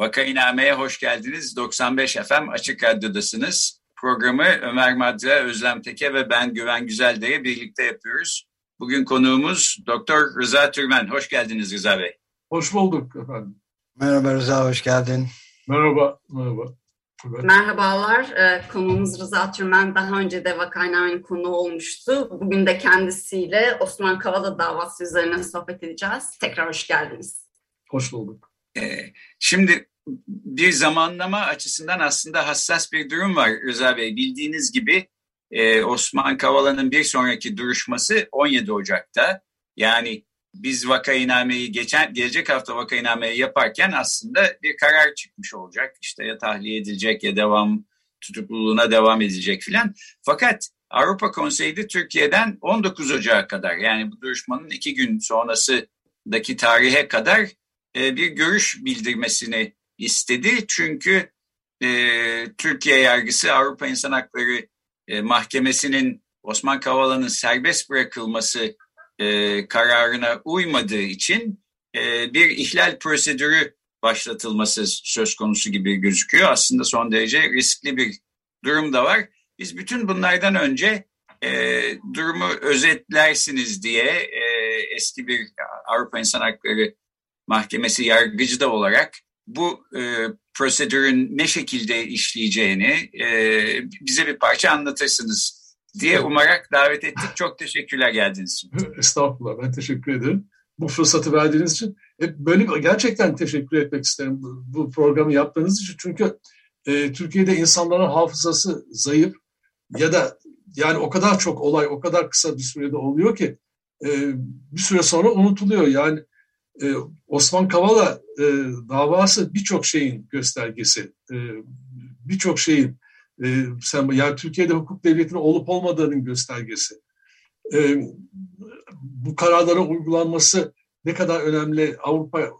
Vakainame'ye hoş geldiniz. 95 FM Açık Radyo'dasınız. Programı Ömer Madra, Özlem Teke ve ben Güven Güzeldere birlikte yapıyoruz. Bugün konuğumuz Doktor Rıza Türmen. Hoş geldiniz Rıza Bey. Hoş bulduk efendim. Merhaba Rıza, hoş geldin. Merhaba, merhaba. Evet. Merhabalar, ee, konuğumuz Rıza Türmen daha önce de Vakainame'nin konuğu olmuştu. Bugün de kendisiyle Osman Kavala davası üzerine sohbet edeceğiz. Tekrar hoş geldiniz. Hoş bulduk. Ee, şimdi bir zamanlama açısından aslında hassas bir durum var Rıza Bey. Bildiğiniz gibi e, Osman Kavala'nın bir sonraki duruşması 17 Ocak'ta. Yani biz vakainameyi geçen gelecek hafta vakainameyi yaparken aslında bir karar çıkmış olacak. İşte ya tahliye edilecek ya devam tutukluluğuna devam edilecek filan. Fakat Avrupa Konseyi de Türkiye'den 19 Ocak'a kadar yani bu duruşmanın iki gün sonrasındaki tarihe kadar e, bir görüş bildirmesini istedi. Çünkü e, Türkiye yargısı Avrupa İnsan Hakları e, Mahkemesi'nin Osman Kavala'nın serbest bırakılması e, kararına uymadığı için e, bir ihlal prosedürü başlatılması söz konusu gibi gözüküyor. Aslında son derece riskli bir durum da var. Biz bütün bunlardan önce e, durumu özetlersiniz diye e, eski bir Avrupa İnsan Hakları Mahkemesi yargıcı da olarak bu e, prosedürün ne şekilde işleyeceğini e, bize bir parça anlatırsınız diye umarak davet ettik. Çok teşekkürler geldiğiniz için. Estağfurullah ben teşekkür ederim. Bu fırsatı verdiğiniz için. E, böyle gerçekten teşekkür etmek isterim bu, bu programı yaptığınız için. Çünkü e, Türkiye'de insanların hafızası zayıf ya da yani o kadar çok olay o kadar kısa bir sürede oluyor ki e, bir süre sonra unutuluyor. Yani e, Osman Kavala e, davası birçok şeyin göstergesi, e, birçok şeyin e, sen, yani Türkiye'de hukuk devletinin olup olmadığının göstergesi. Bu kararların uygulanması ne kadar önemli Avrupa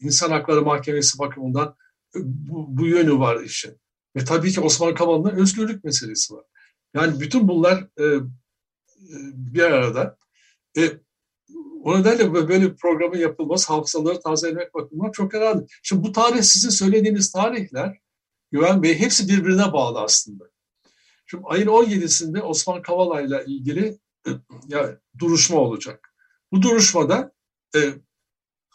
İnsan Hakları Mahkemesi bakımından bu, bu yönü var işin. Ve tabii ki Osman Kavala'nın özgürlük meselesi var. Yani bütün bunlar e bir arada. E, o nedenle böyle bir programın yapılması hafızaları tazelemek bakımından çok önemli. Şimdi bu tarih sizin söylediğiniz tarihler Güven Bey hepsi birbirine bağlı aslında. Şimdi ayın 17'sinde Osman Kavala ile ilgili ya, duruşma olacak. Bu duruşmada e,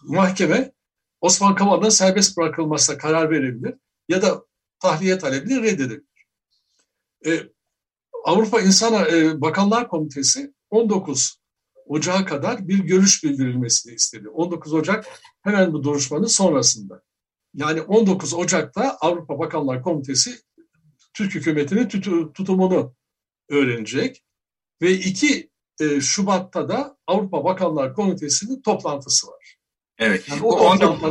mahkeme Osman Kavala'nın serbest bırakılmasına karar verebilir ya da tahliye talebini reddedebilir. E, Avrupa İnsan e, Bakanlar Komitesi 19 Ocağa kadar bir görüş bildirilmesini istedi. 19 Ocak hemen bu duruşmanın sonrasında. Yani 19 Ocak'ta Avrupa Bakanlar Komitesi Türk hükümetinin tutumunu öğrenecek. Ve 2 e, Şubat'ta da Avrupa Bakanlar Komitesi'nin toplantısı var. Evet. Yani o 19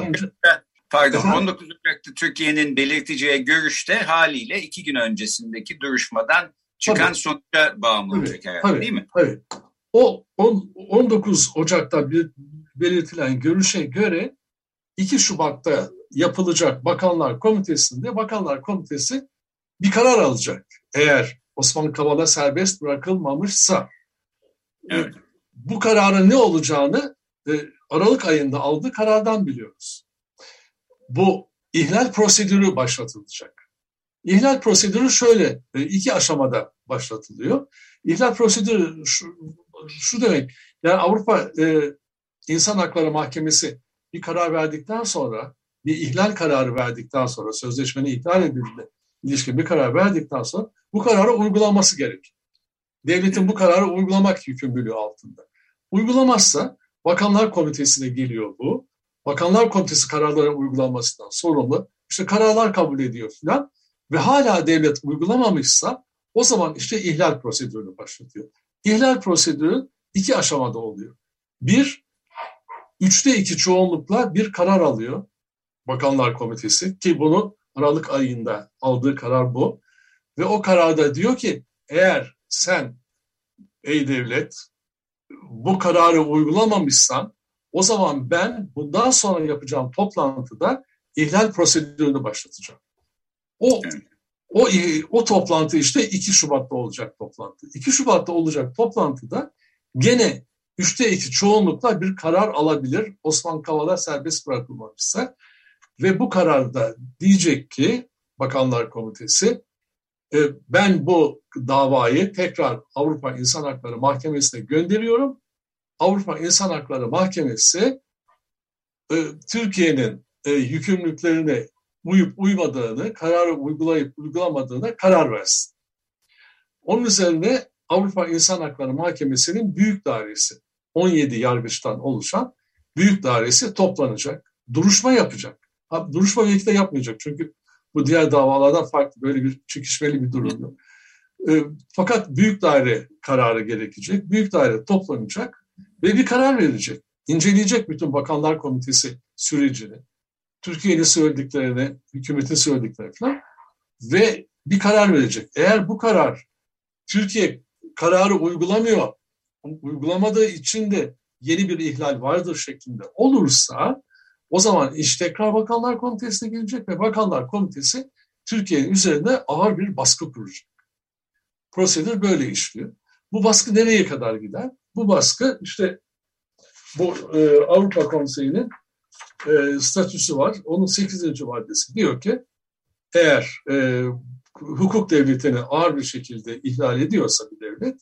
Pardon, 19 Ocak'ta Türkiye'nin belirteceği görüşte haliyle iki gün öncesindeki duruşmadan çıkan tabii. sonuca bağımlı tabii, olacak herhalde tabii, değil mi? Tabii. O 19 Ocak'ta bir belirtilen görüşe göre 2 Şubat'ta yapılacak Bakanlar Komitesi'nde Bakanlar Komitesi bir karar alacak. Eğer Osman Kavala serbest bırakılmamışsa evet. bu kararın ne olacağını e, Aralık ayında aldığı karardan biliyoruz. Bu ihlal prosedürü başlatılacak. İhlal prosedürü şöyle e, iki aşamada başlatılıyor. İhlal prosedürü şu, demek yani Avrupa e, İnsan Hakları Mahkemesi bir karar verdikten sonra bir ihlal kararı verdikten sonra sözleşmenin ihlal edildiğine ilişkin bir karar verdikten sonra bu kararı uygulanması gerekir. Devletin bu kararı uygulamak yükümlülüğü altında. Uygulamazsa Bakanlar Komitesi'ne geliyor bu. Bakanlar Komitesi kararların uygulanmasından sorumlu. İşte kararlar kabul ediyor filan ve hala devlet uygulamamışsa o zaman işte ihlal prosedürünü başlatıyor. İhlal prosedürü iki aşamada oluyor. Bir, üçte iki çoğunlukla bir karar alıyor Bakanlar Komitesi ki bunu Aralık ayında aldığı karar bu. Ve o kararda diyor ki eğer sen ey devlet bu kararı uygulamamışsan o zaman ben bundan sonra yapacağım toplantıda ihlal prosedürünü başlatacağım. O o o toplantı işte 2 Şubat'ta olacak toplantı. 2 Şubat'ta olacak toplantıda gene üçte iki çoğunlukla bir karar alabilir Osman Kavala serbest bırakılmamışsa ve bu kararda diyecek ki Bakanlar Komitesi e, ben bu davayı tekrar Avrupa İnsan Hakları Mahkemesi'ne gönderiyorum. Avrupa İnsan Hakları Mahkemesi e, Türkiye'nin e, yükümlülüklerine uyup uymadığını, kararı uygulayıp uygulamadığına karar versin. Onun üzerine Avrupa İnsan Hakları Mahkemesi'nin büyük dairesi, 17 yargıçtan oluşan büyük dairesi toplanacak, duruşma yapacak. Ha, duruşma de yapmayacak çünkü bu diğer davalardan farklı böyle bir çekişmeli bir durum yok. E, fakat büyük daire kararı gerekecek. Büyük daire toplanacak ve bir karar verecek. İnceleyecek bütün bakanlar komitesi sürecini. Türkiye'nin söylediklerini, hükümetin söylediklerini falan ve bir karar verecek. Eğer bu karar Türkiye kararı uygulamıyor, uygulamadığı için de yeni bir ihlal vardır şeklinde olursa o zaman iş tekrar Bakanlar Komitesi'ne gelecek ve Bakanlar Komitesi Türkiye'nin üzerinde ağır bir baskı kuracak. Prosedür böyle işliyor. Bu baskı nereye kadar gider? Bu baskı işte bu e, Avrupa Konseyi'nin e, statüsü var. Onun 8. maddesi diyor ki eğer e, hukuk devletini ağır bir şekilde ihlal ediyorsa bir devlet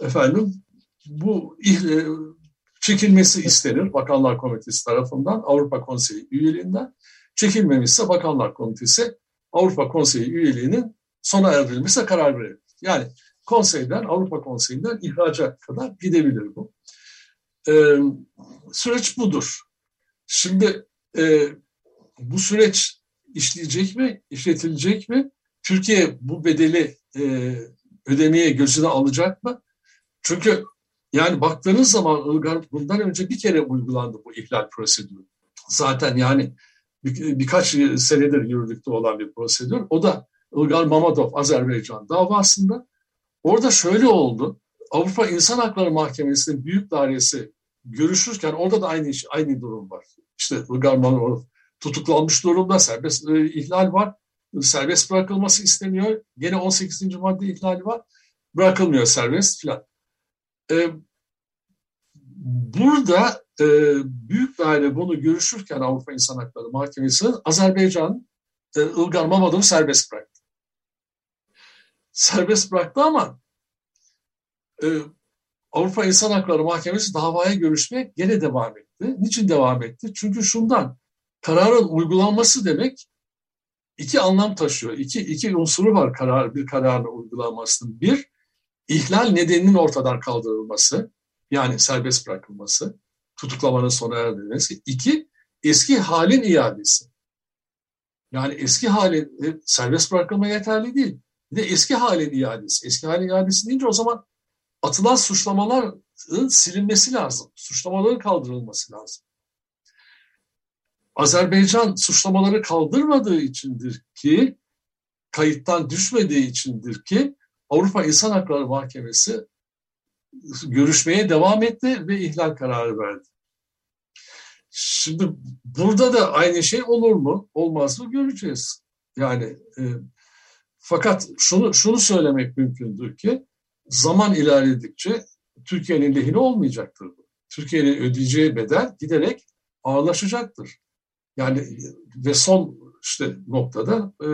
efendim bu e, çekilmesi istenir Bakanlar Komitesi tarafından Avrupa Konseyi üyeliğinden. Çekilmemişse Bakanlar Komitesi Avrupa Konseyi üyeliğinin sona erdirilmesine karar verir. Yani konseyden, Avrupa Konseyi'nden ihraca kadar gidebilir bu. Ee, süreç budur. Şimdi e, bu süreç işleyecek mi, işletilecek mi? Türkiye bu bedeli e, ödemeye gözüne alacak mı? Çünkü yani baktığınız zaman Ilgar bundan önce bir kere uygulandı bu ihlal prosedürü. Zaten yani bir, birkaç senedir yürürlükte olan bir prosedür. O da Ilgar Mamadov Azerbaycan davasında. Orada şöyle oldu. Avrupa İnsan Hakları Mahkemesi'nin büyük dairesi görüşürken orada da aynı aynı durum var. İşte Mamadov tutuklanmış durumda, serbest e, ihlal var. Serbest bırakılması isteniyor. Gene 18. madde ihlali var. Bırakılmıyor serbest filan. E, burada e, büyük daire bunu görüşürken Avrupa İnsan Hakları Mahkemesi Azerbaycan e, Ilgar Mamadov'u serbest bıraktı. Serbest bıraktı ama e, Avrupa İnsan Hakları Mahkemesi davaya görüşmeye gene devam etti. Niçin devam etti? Çünkü şundan kararın uygulanması demek iki anlam taşıyor. İki, iki unsuru var karar, bir kararın uygulanmasının. Bir, ihlal nedeninin ortadan kaldırılması, yani serbest bırakılması, tutuklamanın sona erdirilmesi. İki, eski halin iadesi. Yani eski halin e, serbest bırakılma yeterli değil. Bir de eski halin iadesi. Eski halin iadesi deyince o zaman atılan suçlamaların silinmesi lazım. Suçlamaların kaldırılması lazım. Azerbaycan suçlamaları kaldırmadığı içindir ki, kayıttan düşmediği içindir ki Avrupa İnsan Hakları Mahkemesi görüşmeye devam etti ve ihlal kararı verdi. Şimdi burada da aynı şey olur mu, olmaz mı göreceğiz. Yani e, fakat şunu şunu söylemek mümkündür ki zaman ilerledikçe Türkiye'nin lehine olmayacaktır. Türkiye'nin ödeyeceği bedel giderek ağırlaşacaktır. Yani ve son işte noktada e,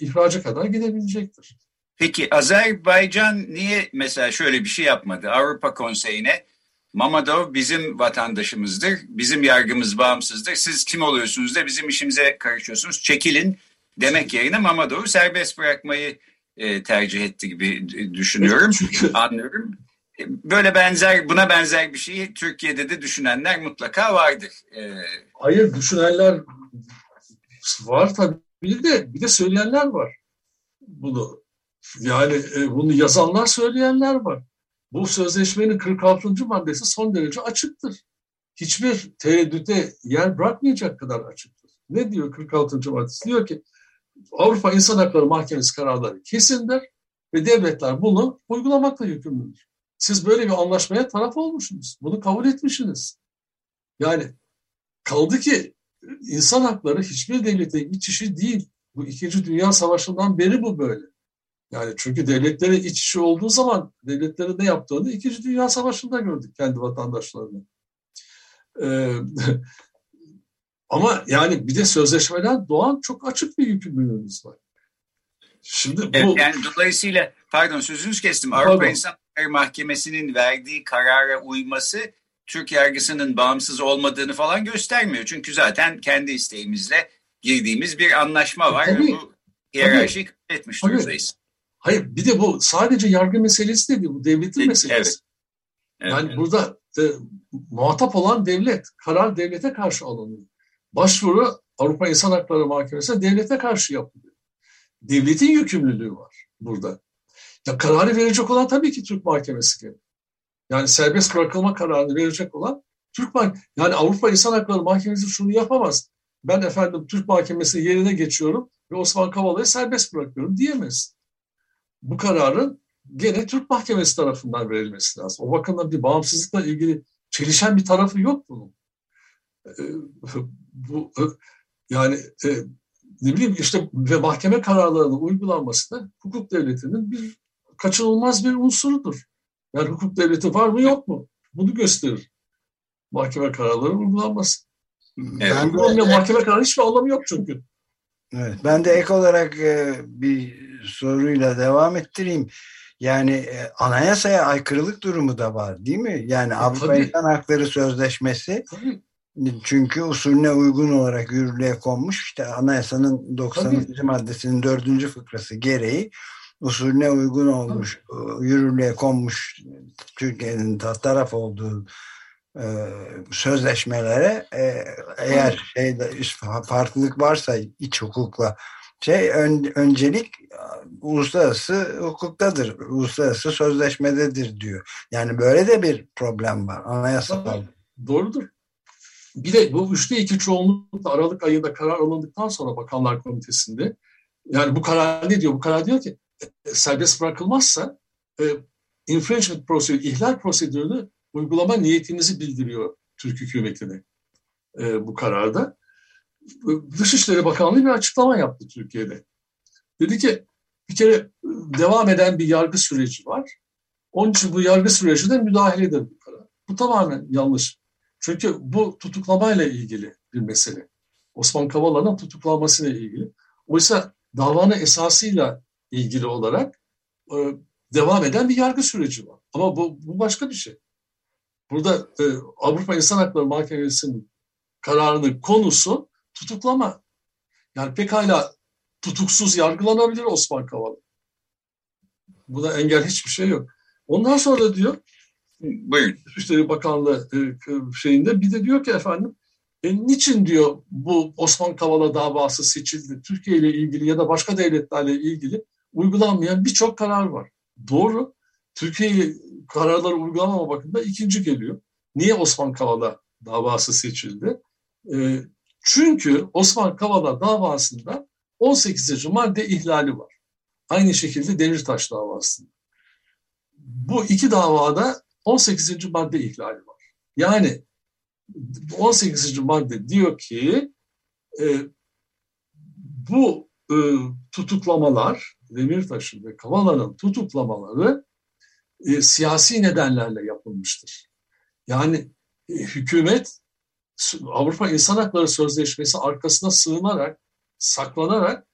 ihraca kadar gidebilecektir. Peki Azerbaycan niye mesela şöyle bir şey yapmadı? Avrupa Konseyi'ne Mamadov bizim vatandaşımızdır, bizim yargımız bağımsızdır. Siz kim oluyorsunuz da bizim işimize karışıyorsunuz, çekilin demek yerine Mamadov'u serbest bırakmayı e, tercih etti gibi düşünüyorum, anlıyorum. Böyle benzer, buna benzer bir şeyi Türkiye'de de düşünenler mutlaka vardır. Ee, Hayır, düşünenler var tabii. De bir de söyleyenler var bunu. Yani e, bunu yazanlar söyleyenler var. Bu sözleşmenin 46. maddesi son derece açıktır. Hiçbir tereddüte yer bırakmayacak kadar açıktır. Ne diyor 46. maddesi? Diyor ki Avrupa İnsan Hakları Mahkemesi kararları kesindir ve devletler bunu uygulamakla yükümlüdür. Siz böyle bir anlaşmaya taraf olmuşsunuz. Bunu kabul etmişsiniz. Yani kaldı ki insan hakları hiçbir devlete iç işi değil. Bu İkinci Dünya Savaşı'ndan beri bu böyle. Yani çünkü devletleri iç içi olduğu zaman devletlerin ne yaptığını İkinci Dünya Savaşı'nda gördük kendi vatandaşlarını. Ee, ama yani bir de sözleşmeden doğan çok açık bir yükümlülüğümüz var. Şimdi bu... Evet, yani dolayısıyla pardon sözünüzü kestim. Pardon. Avrupa İnsan Hakları Mahkemesi'nin verdiği karara uyması Türk yargısının bağımsız olmadığını falan göstermiyor. Çünkü zaten kendi isteğimizle girdiğimiz bir anlaşma var. Tabii, bu hiyerarşiyi etmiş durumdayız. Hayır bir de bu sadece yargı meselesi de değil. Bu devletin evet, meselesi. Evet. Evet, yani evet. burada e, muhatap olan devlet, karar devlete karşı alınıyor. Başvuru Avrupa İnsan Hakları Mahkemesi'ne devlete karşı yapılıyor. Devletin yükümlülüğü var burada. Ya kararı verecek olan tabii ki Türk Mahkemesi gibi. Yani serbest bırakılma kararını verecek olan Türk Mahkemesi. Yani Avrupa İnsan Hakları Mahkemesi şunu yapamaz. Ben efendim Türk Mahkemesi yerine geçiyorum ve Osman Kavala'yı serbest bırakıyorum diyemez. Bu kararın gene Türk Mahkemesi tarafından verilmesi lazım. O bakımdan bir bağımsızlıkla ilgili çelişen bir tarafı yok bunun. Bu yani e, ne bileyim işte ve mahkeme kararlarının uygulanması da hukuk devletinin bir kaçınılmaz bir unsurudur. Yani hukuk devleti var mı yok mu? Bunu gösterir. Mahkeme kararları uygulanması. Evet. Ben de, mahkeme kararı hiçbir anlamı yok çünkü. Evet, ben de ek olarak e, bir soruyla devam ettireyim. Yani e, anayasaya aykırılık durumu da var değil mi? Yani e, Avrupa. İnsan Hakları Sözleşmesi tabii. Çünkü usulüne uygun olarak yürürlüğe konmuş. İşte anayasanın 90. Tabii. maddesinin 4. fıkrası gereği usulüne uygun olmuş, tabii. yürürlüğe konmuş Türkiye'nin taraf olduğu e, sözleşmelere e, eğer şeyde farklılık varsa iç hukukla şey ön, öncelik uluslararası hukuktadır, uluslararası sözleşmededir diyor. Yani böyle de bir problem var anayasal. Doğrudur. Bir de bu üçte iki çoğunlukla Aralık ayında karar alındıktan sonra Bakanlar Komitesi'nde yani bu karar ne diyor? Bu karar diyor ki e, serbest bırakılmazsa e, infringement prosedürü, ihlal prosedürünü uygulama niyetimizi bildiriyor Türk hükümetine e, bu kararda. Dışişleri Bakanlığı bir açıklama yaptı Türkiye'de. Dedi ki bir kere devam eden bir yargı süreci var. Onun için bu yargı sürecine müdahaledir bu karar. Bu tamamen yanlış. Çünkü bu tutuklamayla ilgili bir mesele. Osman Kavala'nın tutuklanmasıyla ilgili. Oysa davanın esasıyla ilgili olarak e, devam eden bir yargı süreci var. Ama bu, bu başka bir şey. Burada e, Avrupa İnsan Hakları Mahkemesi'nin kararının konusu tutuklama. Yani pekala tutuksuz yargılanabilir Osman Kavala. Buna engel hiçbir şey yok. Ondan sonra diyor Buyurun. Dışişleri Bakanlığı e, şeyinde bir de diyor ki efendim e, niçin diyor bu Osman Kavala davası seçildi? Türkiye ile ilgili ya da başka devletlerle ilgili uygulanmayan birçok karar var. Doğru. Türkiye kararları uygulamama bakımında ikinci geliyor. Niye Osman Kavala davası seçildi? E, çünkü Osman Kavala davasında 18. madde ihlali var. Aynı şekilde Demirtaş davasında. Bu iki davada 18. madde ihlali var. Yani 18. madde diyor ki e, bu e, tutuklamalar Demirtaş'ın ve Kavala'nın tutuklamaları e, siyasi nedenlerle yapılmıştır. Yani e, hükümet Avrupa İnsan Hakları Sözleşmesi arkasına sığınarak, saklanarak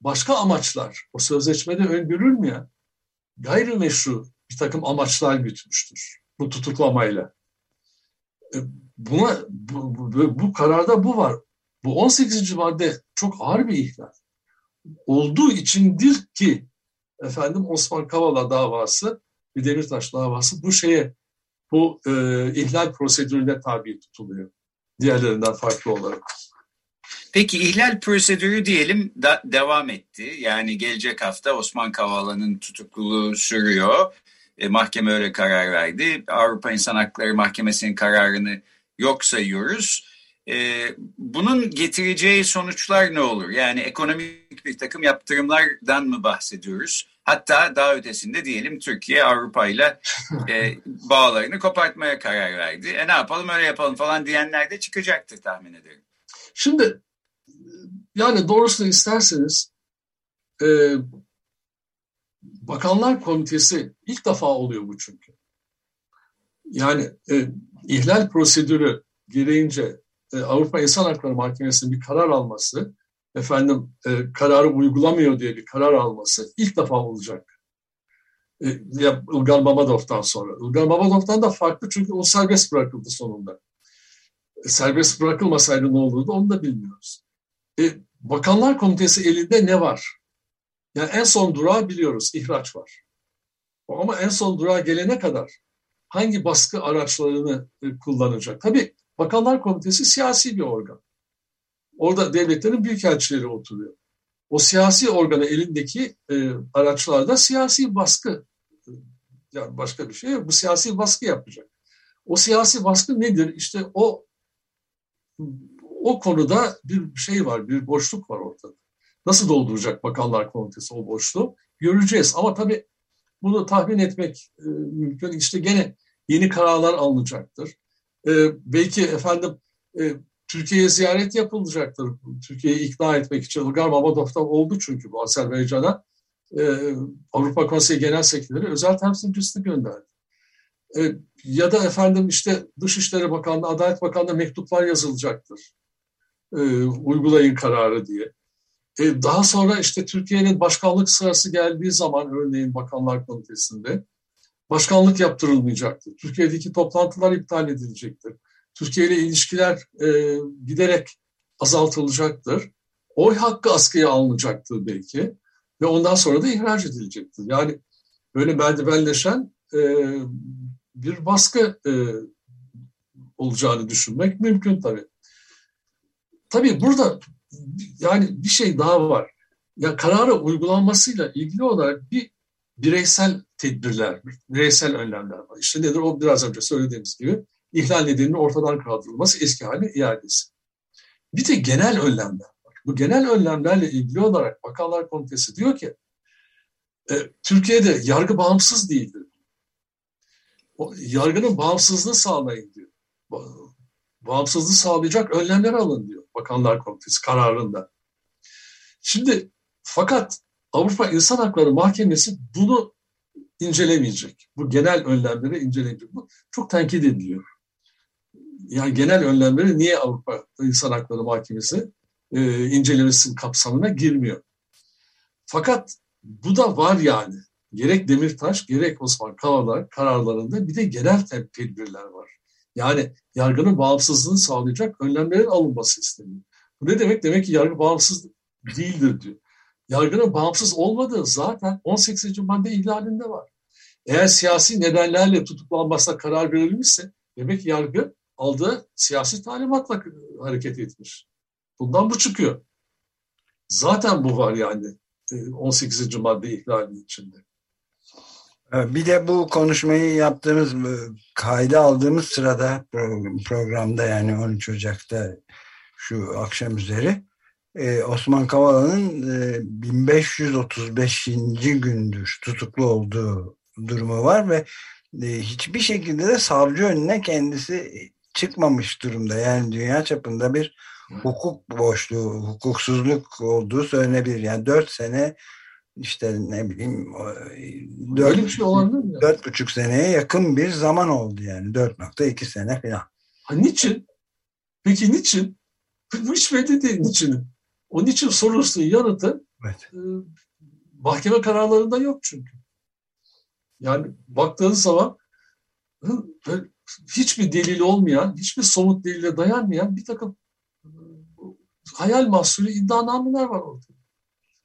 başka amaçlar, o sözleşmede öngörülmeyen gayrimeşru bir takım amaçlar gütmüştür bu tutuklamayla. E, buna bu, bu, bu kararda bu var. Bu 18. madde çok ağır bir ihlal. Olduğu içindir ki efendim Osman Kavala davası bir Demirtaş davası bu şeye bu e, ihlal prosedürüne tabi tutuluyor. Diğerlerinden farklı olarak. Peki ihlal prosedürü diyelim da, devam etti. Yani gelecek hafta Osman Kavala'nın tutukluluğu sürüyor. E, mahkeme öyle karar verdi. Avrupa İnsan Hakları Mahkemesi'nin kararını yok sayıyoruz. E, bunun getireceği sonuçlar ne olur? Yani ekonomik bir takım yaptırımlardan mı bahsediyoruz? Hatta daha ötesinde diyelim Türkiye Avrupa ile e, bağlarını kopartmaya karar verdi. E ne yapalım öyle yapalım falan diyenler de çıkacaktır tahmin ederim. Şimdi yani doğrusunu isterseniz e, Bakanlar Komitesi ilk defa oluyor bu çünkü. Yani e, ihlal prosedürü gereğince e, Avrupa İnsan Hakları Mahkemesi'nin bir karar alması, efendim e, kararı uygulamıyor diye bir karar alması ilk defa olacak. E, ya Ilgar Mamadov'dan sonra. Ilgar Mamadov'dan da farklı çünkü o serbest bırakıldı sonunda. E, serbest bırakılmasaydı ne olurdu onu da bilmiyoruz. E, Bakanlar Komitesi elinde ne var? Yani en son durağı biliyoruz, ihraç var. Ama en son durağa gelene kadar hangi baskı araçlarını e, kullanacak? Tabii Bakanlar Komitesi siyasi bir organ. Orada devletlerin büyükelçileri oturuyor. O siyasi organı elindeki e, araçlarda siyasi baskı, e, yani başka bir şey yok. Bu siyasi baskı yapacak. O siyasi baskı nedir? İşte o o konuda bir şey var, bir boşluk var ortada. Nasıl dolduracak Bakanlar Komitesi o boşluğu göreceğiz. Ama tabii bunu tahmin etmek e, mümkün. İşte gene yeni kararlar alınacaktır. E, belki efendim e, Türkiye'ye ziyaret yapılacaktır. Türkiye'yi ikna etmek için. Ilgar Mamadov'da oldu çünkü bu Azerbaycan'a. E, Avrupa Konseyi Genel Sekreteri özel temsilcisini gönderdi. E, ya da efendim işte Dışişleri Bakanlığı, Adalet Bakanlığı mektuplar yazılacaktır. E, uygulayın kararı diye. E, daha sonra işte Türkiye'nin başkanlık sırası geldiği zaman örneğin Bakanlar Komitesi'nde başkanlık yaptırılmayacaktır. Türkiye'deki toplantılar iptal edilecektir. Türkiye ile ilişkiler e, giderek azaltılacaktır. Oy hakkı askıya alınacaktır belki ve ondan sonra da ihraç edilecektir. Yani böyle merdivenleşen e, bir baskı e, olacağını düşünmek mümkün tabii. Tabii burada yani bir şey daha var. Ya kararı uygulanmasıyla ilgili olarak bir bireysel tedbirler, bireysel önlemler var. İşte nedir o biraz önce söylediğimiz gibi ihlal nedeninin ortadan kaldırılması, eski haline iadesi. Bir de genel önlemler var. Bu genel önlemlerle ilgili olarak Bakanlar Komitesi diyor ki e, Türkiye'de yargı bağımsız değildir. O, yargının bağımsızlığı sağlayın diyor. Bağımsızlığı sağlayacak önlemler alın diyor Bakanlar Komitesi kararında. Şimdi fakat Avrupa İnsan Hakları Mahkemesi bunu incelemeyecek. Bu genel önlemleri incelemeyecek. Bu çok tenkit ediliyor. Yani genel önlemleri niye Avrupa İnsan Hakları Mahkemesi e, incelemesinin kapsamına girmiyor. Fakat bu da var yani. Gerek Demirtaş gerek Osman Kavala kararlarında bir de genel tedbirler var. Yani yargının bağımsızlığını sağlayacak önlemlerin alınması isteniyor. Bu ne demek? Demek ki yargı bağımsız değildir diyor. Yargının bağımsız olmadığı zaten 18. madde ihlalinde var. Eğer siyasi nedenlerle tutuklanmasına karar verilmişse demek ki yargı aldığı siyasi talimatla hareket etmiş. Bundan bu çıkıyor. Zaten bu var yani 18. E, madde ihlali içinde. Bir de bu konuşmayı yaptığımız, kayda aldığımız sırada programda yani 13 Ocak'ta şu akşam üzeri e, Osman Kavala'nın 1535. gündür tutuklu olduğu durumu var ve e, hiçbir şekilde de savcı önüne kendisi çıkmamış durumda. Yani dünya çapında bir hukuk boşluğu, hukuksuzluk olduğu söylenebilir. Yani dört sene işte ne bileyim dört, bir şey olabilir dört buçuk seneye yakın bir zaman oldu yani. Dört nokta iki sene falan. Ha, niçin? Peki niçin? Bu hiç belli değil niçin. Onun için sorusunun yanıtı evet. e, mahkeme kararlarında yok çünkü. Yani baktığınız zaman hiçbir delil olmayan, hiçbir somut delile dayanmayan bir takım e, hayal mahsulü iddianameler var orada.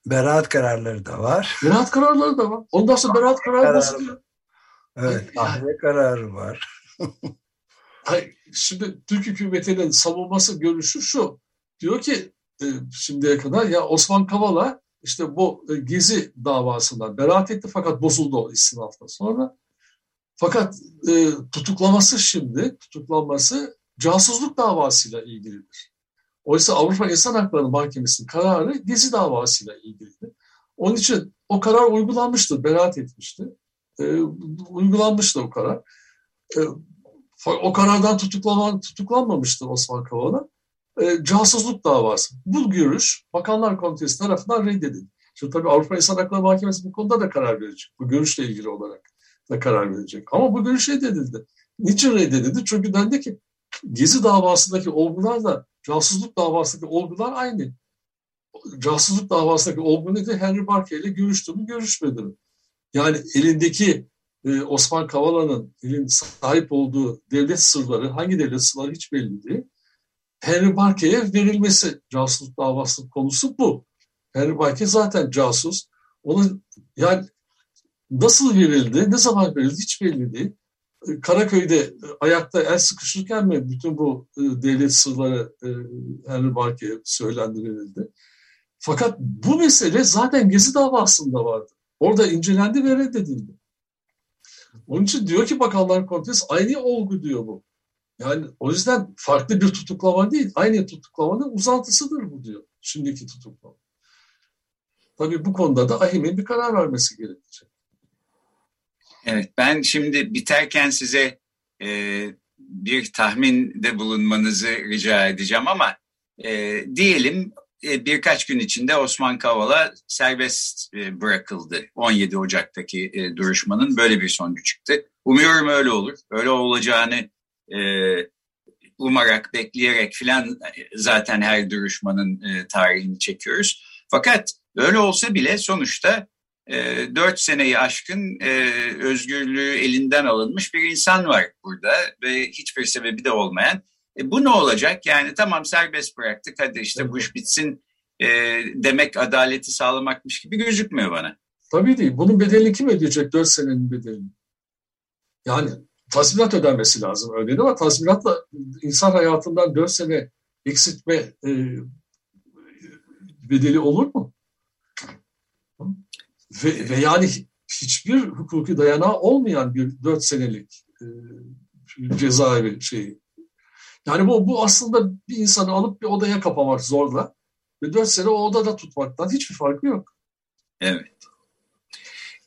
Beraat kararları da var. Beraat kararları da var. Ondan sonra beraat kararı kararı basılıyor. Evet, tahliye kararı var. Hayır, şimdi Türk hükümetinin savunması görüşü şu. Diyor ki e, şimdiye kadar ya Osman Kavala işte bu e, Gezi davasından beraat etti fakat bozuldu o istinaftan sonra. Fakat e, tutuklaması şimdi, tutuklanması casusluk davasıyla ilgilidir. Oysa Avrupa İnsan Hakları Mahkemesi'nin kararı Gezi davasıyla ilgilidir. Onun için o karar uygulanmıştır, beraat etmişti. E, uygulanmıştı o karar. E, o karardan tutuklanan, tutuklanmamıştır Osman Kavala. E, casusluk davası. Bu görüş Bakanlar Komitesi tarafından reddedildi. Şimdi tabii Avrupa İnsan Hakları Mahkemesi bu konuda da karar verecek. Bu görüşle ilgili olarak da karar verecek. Ama bu görüş reddedildi. Niçin reddedildi? Çünkü dendi ki Gezi davasındaki olgular da casusluk davasındaki olgular aynı. Casusluk davasındaki olgu nedir? Henry Barker ile görüştü mü görüşmedi mi? Yani elindeki e, Osman Kavala'nın elin sahip olduğu devlet sırları, hangi devlet sırları hiç belli değil. Henry Barker'e verilmesi casusluk davası konusu bu. Henry Barker zaten casus. Onun yani nasıl verildi, ne zaman verildi hiç belli değil. Karaköy'de ayakta el sıkışırken mi bütün bu e, devlet sırları e, Henry Barker'e söylendi verildi. Fakat bu mesele zaten Gezi davasında vardı. Orada incelendi ve reddedildi. Onun için diyor ki Bakanlar Komitesi aynı olgu diyor bu. Yani o yüzden farklı bir tutuklama değil, aynı tutuklamanın uzantısıdır bu diyor. Şimdiki tutuklama. Tabii bu konuda da AHİM'in bir karar vermesi gerekecek. Evet, ben şimdi biterken size e, bir tahminde bulunmanızı rica edeceğim ama e, diyelim e, birkaç gün içinde Osman Kavala serbest e, bırakıldı. 17 Ocak'taki e, duruşmanın böyle bir sonucu çıktı. Umuyorum öyle olur. Öyle olacağını umarak, bekleyerek filan zaten her duruşmanın tarihini çekiyoruz. Fakat öyle olsa bile sonuçta dört seneyi aşkın özgürlüğü elinden alınmış bir insan var burada ve hiçbir sebebi de olmayan e, bu ne olacak? Yani tamam serbest bıraktık hadi işte bu iş bitsin e, demek adaleti sağlamakmış gibi gözükmüyor bana. Tabii değil. Bunun bedelini kim ödeyecek? Dört senenin bedelini. Yani tazminat ödenmesi lazım öyle ama tazminatla insan hayatından dört sene eksiltme e, bedeli olur mu? Ve, ve yani hiçbir hukuki dayanağı olmayan bir dört senelik e, cezaevi şeyi yani bu, bu aslında bir insanı alıp bir odaya kapamak zorla ve dört sene o odada tutmaktan hiçbir farkı yok. Evet.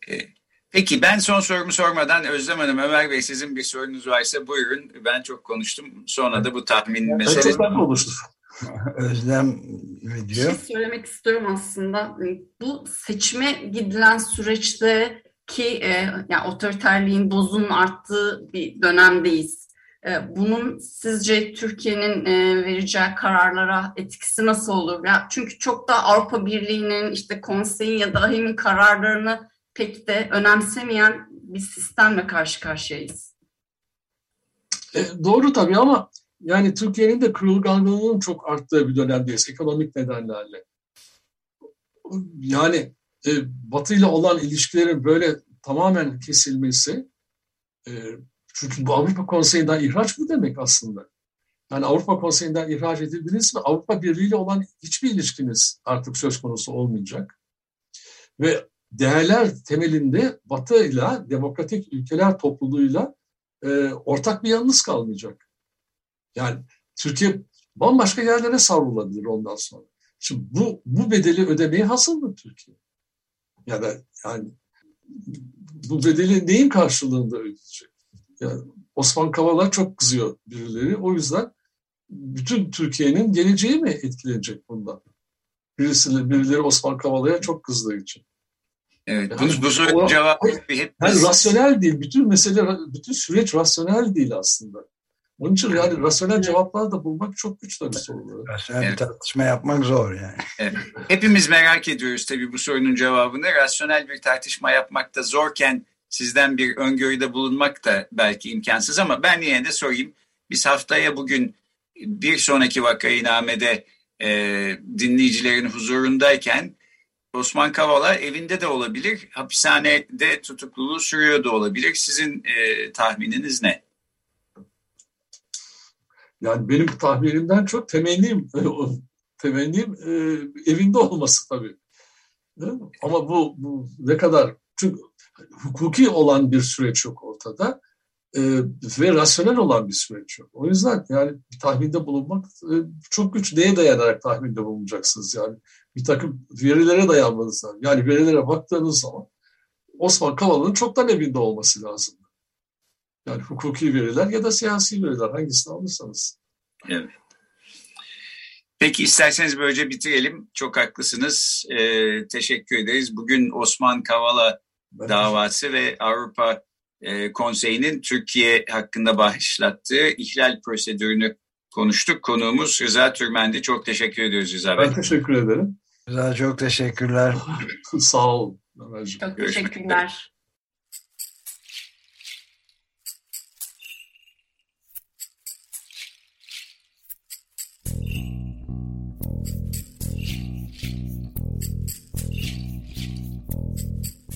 Ee, peki ben son sorumu sormadan Özlem Hanım, Ömer Bey sizin bir sorunuz varsa buyurun. Ben çok konuştum. Sonra da bu tahmin ben meselesi. Çok ben konuştum. Özlem ne diyor? Bir şey söylemek istiyorum aslında. Bu seçime gidilen süreçte ki e, yani otoriterliğin dozunun arttığı bir dönemdeyiz ee, bunun sizce Türkiye'nin e, vereceği kararlara etkisi nasıl olur? Ya çünkü çok da Avrupa Birliği'nin işte konseyin ya da AHİM'in kararlarını pek de önemsemeyen bir sistemle karşı karşıyayız. E, doğru tabii ama yani Türkiye'nin de kırılganlığının çok arttığı bir dönemdeyiz ekonomik nedenlerle. Yani e, Batı ile olan ilişkilerin böyle tamamen kesilmesi e, çünkü bu Avrupa Konseyi'nden ihraç bu demek aslında. Yani Avrupa Konseyi'nden ihraç edildiniz mi Avrupa Birliği ile olan hiçbir ilişkiniz artık söz konusu olmayacak. Ve değerler temelinde Batı ile demokratik ülkeler topluluğuyla e, ortak bir yanınız kalmayacak. Yani Türkiye bambaşka yerlere savrulabilir ondan sonra. Şimdi bu, bu bedeli ödemeye hazır mı Türkiye? Ya da yani bu bedeli neyin karşılığında ödeyecek? Yani Osman Kavala çok kızıyor birileri. O yüzden bütün Türkiye'nin geleceği mi etkilenecek bundan? Birisi, birileri Osman Kavala'ya çok kızdığı için. Evet, yani, bu, bu sorunun cevabı hep... Yani rasyonel değil, bütün mesele, bütün süreç rasyonel değil aslında. Onun için yani rasyonel cevaplar da bulmak çok güç tabii soruları. Rasyonel evet. bir tartışma yapmak zor yani. Evet. Hepimiz merak ediyoruz tabii bu sorunun cevabını. Rasyonel bir tartışma yapmak da zorken sizden bir öngörüde bulunmak da belki imkansız ama ben yine de sorayım. Biz haftaya bugün bir sonraki vakayinamede e, dinleyicilerin huzurundayken Osman Kavala evinde de olabilir, hapishanede tutukluluğu sürüyor da olabilir. Sizin e, tahmininiz ne? Yani benim tahminimden çok temennim, temennim e, evinde olması tabii. Ama bu, bu ne kadar çünkü hukuki olan bir süreç yok ortada. e, ve rasyonel olan bir süreç yok. O yüzden yani tahminde bulunmak e, çok güç. Neye dayanarak tahminde bulunacaksınız yani? Bir takım verilere dayanmanız lazım. Yani verilere baktığınız zaman Osman Kavala'nın çoktan evinde olması lazım. Yani hukuki veriler ya da siyasi veriler hangisini alırsanız. Evet. Peki isterseniz böylece bitirelim. Çok haklısınız. Ee, teşekkür ederiz. Bugün Osman Kavala ben davası ve Avrupa e, Konseyi'nin Türkiye hakkında başlattığı ihlal prosedürünü konuştuk. Konuğumuz Rıza Türmendi. Çok teşekkür ediyoruz Rıza Bey. Ben teşekkür ederim. Rıza çok teşekkürler. Sağ olun. Çok teşekkürler.